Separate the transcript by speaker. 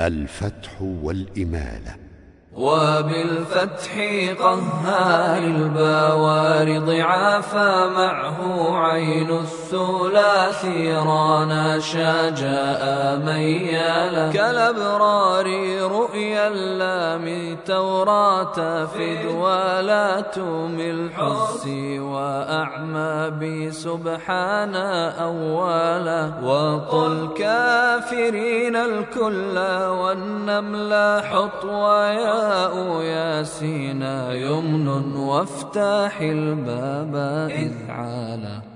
Speaker 1: الفتح والإمالة.
Speaker 2: وبالفتح قهار البوار ضعافا معه عين الثلاث رانا شاجاء ميالا كالأبرار رؤيا اللام توراة فد ولا تومي الحس وأعمى بسبحان أولا وقل كافرين الكل والنمل حط ويا يا ياسين يمن وافتح الباب إذ عالا.